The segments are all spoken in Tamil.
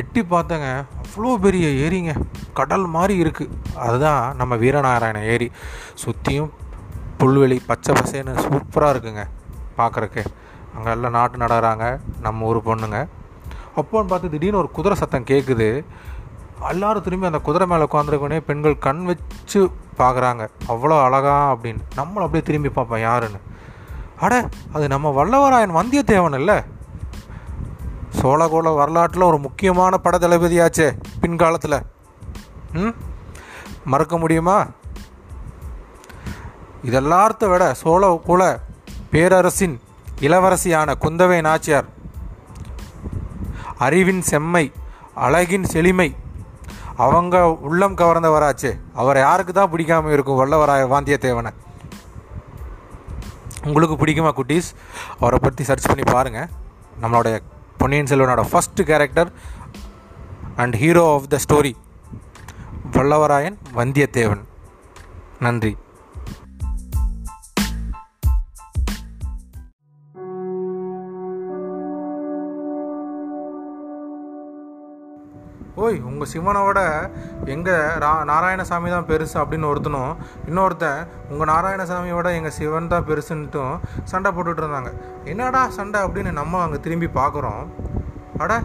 எட்டி பார்த்தங்க. அவ்வளோ பெரிய ஏரிங்க. கடல் மாதிரி இருக்குது அதுதான் நம்ம வீரநாராயண ஏரி. சுற்றியும் புல்வெளி பச்சை பசேன்னு சூப்பராக இருக்குங்க பார்க்குறக்கு அங்கே எல்லாம் நாட்டு நடறாங்க நம்ம ஊர் பொண்ணுங்க. அப்போன்னு பார்த்து திடீர்னு ஒரு குதிரை சத்தம் கேட்குது எல்லாரும் திரும்பி அந்த குதிரை மேலே உட்காந்துருக்கோனே பெண்கள் கண் வச்சு பார்க்குறாங்க அவ்வளோ அழகா அப்படின்னு. நம்மளும் அப்படியே திரும்பி பார்ப்போம் யாருன்னு. அட அது நம்ம வல்லவராயன் வந்தியத்தேவன் இல்லை? சோழகோள வரலாற்றில் ஒரு முக்கியமான பட தளபதியாச்சே பின்காலத்தில். ம்? மறக்க முடியுமா? இதெல்லாத்த விட சோழ குல பேரரசின் இளவரசியான குந்தவை நாச்சியார் அறிவின் செம்மை அழகின் செழுமை அவங்க உள்ளம் கவர்ந்தவராச்சே. அவர் யாருக்கு தான் பிடிக்காம இருக்கும் வல்லவராய வாந்தியத்தேவனை? உங்களுக்கு பிடிக்குமா குட்டீஸ்? அவரை பற்றி சர்ச் பண்ணி பாருங்கள் நம்மளுடைய Ponniyin செல்வனோட first character and hero of the story Vallavarayan Vandiyadevan. நன்றி. ஓய் உங்கள் சிவனை விட எங்கள் ரா நாராயணசாமி தான் பெருசு அப்படின்னு ஒருத்தனும் இன்னொருத்தன் உங்கள் நாராயணசாமியோட விட எங்கள் சிவன் தான் பெருசுன்ட்டும் சண்டை போட்டுட்டு இருந்தாங்க. என்னடா சண்டை அப்படின்னு நம்ம அங்கே திரும்பி பார்க்குறோம் அட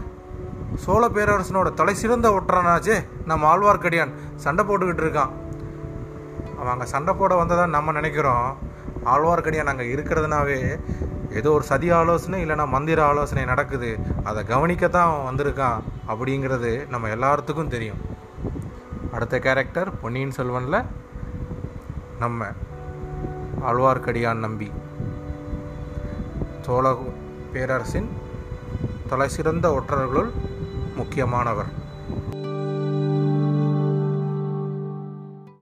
சோழ பேரரசனோட தலை சிறந்த ஒட்டுறானாச்சே நம்ம ஆழ்வார்க்கடியான். சண்டை போட்டுக்கிட்டு இருக்கான். அவன் அங்கே சண்டை போட வந்ததான் நம்ம நினைக்கிறோம். ஆழ்வார்க்கடியான் அங்கே இருக்கிறதுனாவே ஏதோ ஒரு சதி ஆலோசனை இல்லைனா மந்திர ஆலோசனை நடக்குது. அதை கவனிக்கத்தான் அவன் வந்திருக்கான் அப்படிங்கிறது நம்ம எல்லாத்துக்கும் தெரியும். அடுத்த கேரக்டர் பொன்னியின் செல்வனில் நம்ம ஆழ்வார்க்கடியான் நம்பி. சோழ பேரரசின் தலை சிறந்த ஒற்றர்களுள் முக்கியமானவர்.